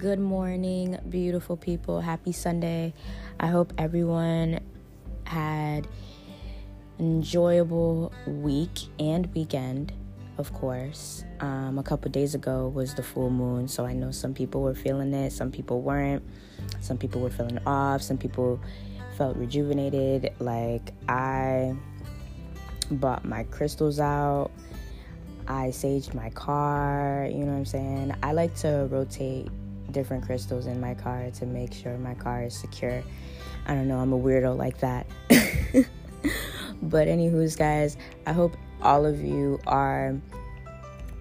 Good morning, beautiful people. Happy Sunday. I hope everyone had enjoyable week and weekend, of course. Um, a couple days ago was the full moon, so I know some people were feeling it, some people weren't. Some people were feeling off, some people felt rejuvenated. Like I bought my crystals out. I saged my car, you know what I'm saying? I like to rotate different crystals in my car to make sure my car is secure. I don't know, I'm a weirdo like that. but anywho's guys, I hope all of you are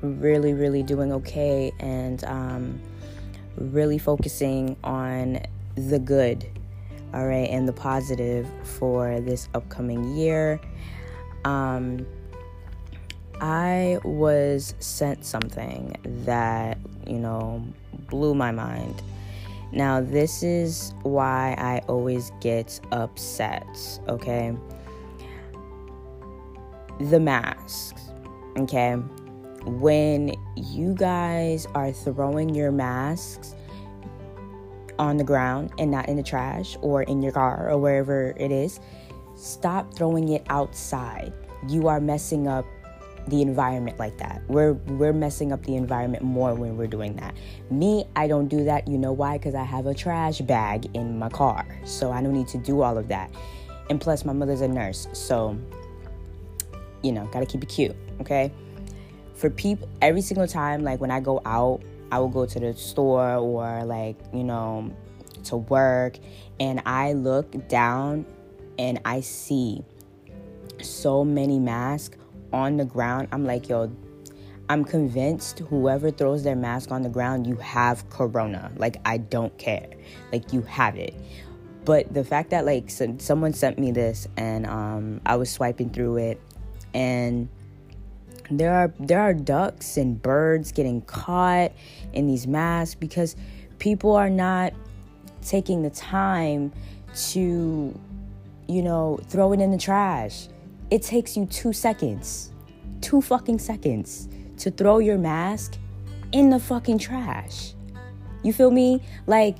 really, really doing okay and um, really focusing on the good, all right, and the positive for this upcoming year. Um, I was sent something that, you know, blew my mind. Now, this is why I always get upset, okay? The masks, okay? When you guys are throwing your masks on the ground and not in the trash or in your car or wherever it is, stop throwing it outside. You are messing up the environment like that. We're we're messing up the environment more when we're doing that. Me, I don't do that. You know why? Cuz I have a trash bag in my car. So I don't need to do all of that. And plus my mother's a nurse. So you know, got to keep it cute, okay? For people every single time like when I go out, I will go to the store or like, you know, to work and I look down and I see so many masks on the ground, I'm like, yo, I'm convinced whoever throws their mask on the ground, you have corona. Like, I don't care. Like, you have it. But the fact that, like, so, someone sent me this and um, I was swiping through it, and there are there are ducks and birds getting caught in these masks because people are not taking the time to you know throw it in the trash it takes you two seconds, two fucking seconds to throw your mask in the fucking trash. You feel me? Like,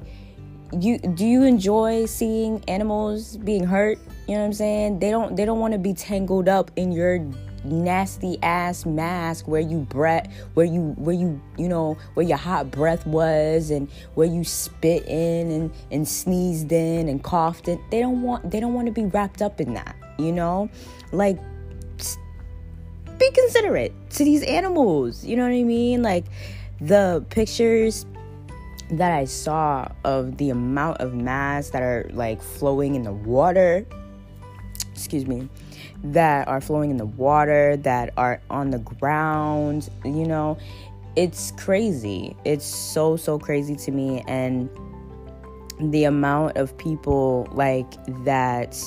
you do you enjoy seeing animals being hurt? You know what I'm saying? They don't they don't want to be tangled up in your nasty ass mask where you breath where you where you you know where your hot breath was and where you spit in and and sneezed in and coughed in they don't want they don't want to be wrapped up in that you know? Like, be considerate to these animals, you know what I mean? Like, the pictures that I saw of the amount of mass that are like flowing in the water, excuse me, that are flowing in the water, that are on the ground, you know, it's crazy. It's so, so crazy to me. And the amount of people like that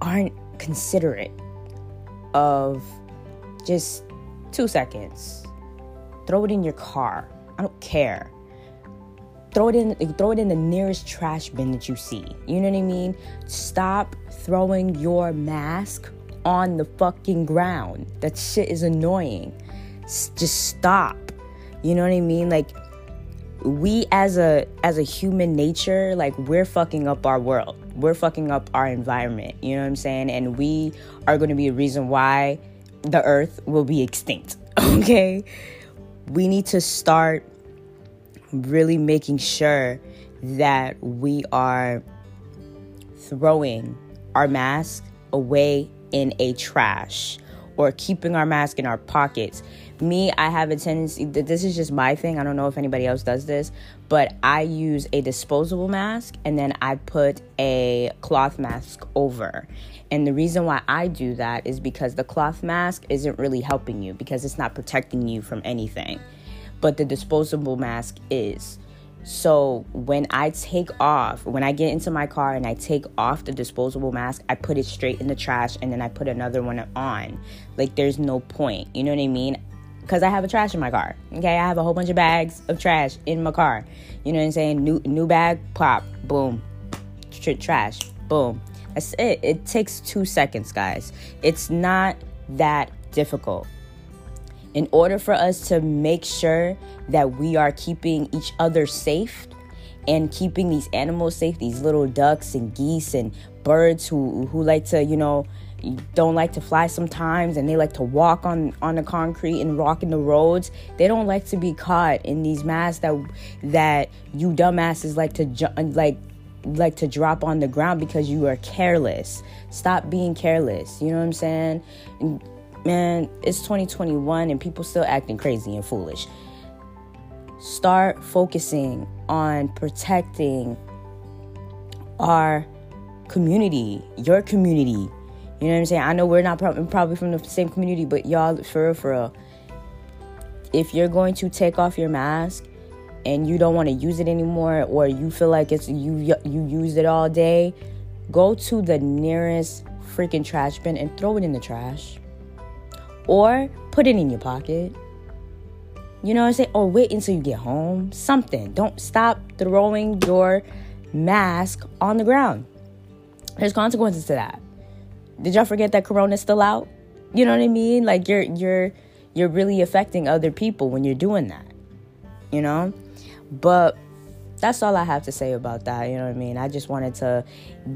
aren't considerate of just two seconds. Throw it in your car. I don't care. Throw it in throw it in the nearest trash bin that you see. You know what I mean? Stop throwing your mask on the fucking ground. That shit is annoying. Just stop. You know what I mean? Like we as a as a human nature like we're fucking up our world. We're fucking up our environment you know what i'm saying? And we are going to be a reason why the earth will be extinct okay? We need to start really making sure that we are throwing our mask away in a trash or keeping our mask in our pockets. Me, I have a tendency that this is just my thing. I don't know if anybody else does this, but I use a disposable mask and then I put a cloth mask over. And the reason why I do that is because the cloth mask isn't really helping you because it's not protecting you from anything. But the disposable mask is. So when I take off, when I get into my car and I take off the disposable mask, I put it straight in the trash and then I put another one on. Like there's no point. You know what I mean? Because I have a trash in my car. Okay, I have a whole bunch of bags of trash in my car. You know what I'm saying? New new bag, pop, boom, Tr- trash, boom. That's it. It takes two seconds, guys. It's not that difficult. In order for us to make sure that we are keeping each other safe and keeping these animals safe, these little ducks and geese and birds who who like to, you know, don't like to fly sometimes and they like to walk on on the concrete and walk in the roads. They don't like to be caught in these masks that that you dumbasses like to ju- like like to drop on the ground because you are careless. Stop being careless you know what i'm saying man it's 2021 and people still acting crazy and foolish. Start focusing on protecting our community your community. You know what I'm saying? I know we're not pro- probably from the same community, but y'all, for real, for real, if you're going to take off your mask and you don't want to use it anymore, or you feel like it's you you used it all day, go to the nearest freaking trash bin and throw it in the trash, or put it in your pocket. You know what I'm saying? Or wait until you get home. Something. Don't stop throwing your mask on the ground. There's consequences to that did y'all forget that corona's still out you know what i mean like you're you're you're really affecting other people when you're doing that you know but that's all i have to say about that you know what i mean i just wanted to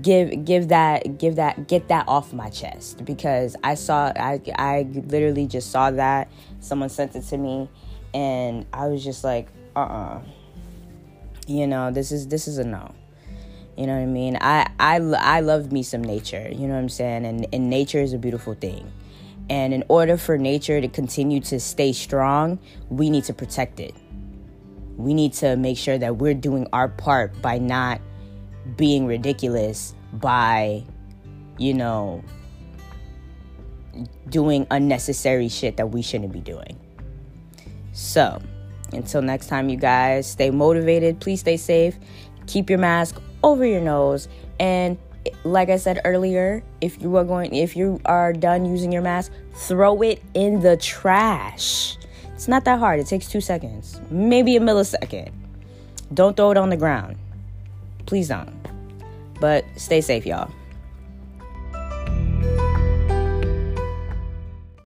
give give that give that get that off my chest because i saw i i literally just saw that someone sent it to me and i was just like uh-uh you know this is this is a no you know what I mean? I I I love me some nature. You know what I'm saying? And and nature is a beautiful thing. And in order for nature to continue to stay strong, we need to protect it. We need to make sure that we're doing our part by not being ridiculous by you know doing unnecessary shit that we shouldn't be doing. So, until next time you guys, stay motivated, please stay safe, keep your mask over your nose and like I said earlier, if you are going if you are done using your mask, throw it in the trash. It's not that hard. It takes 2 seconds, maybe a millisecond. Don't throw it on the ground. Please don't. But stay safe, y'all.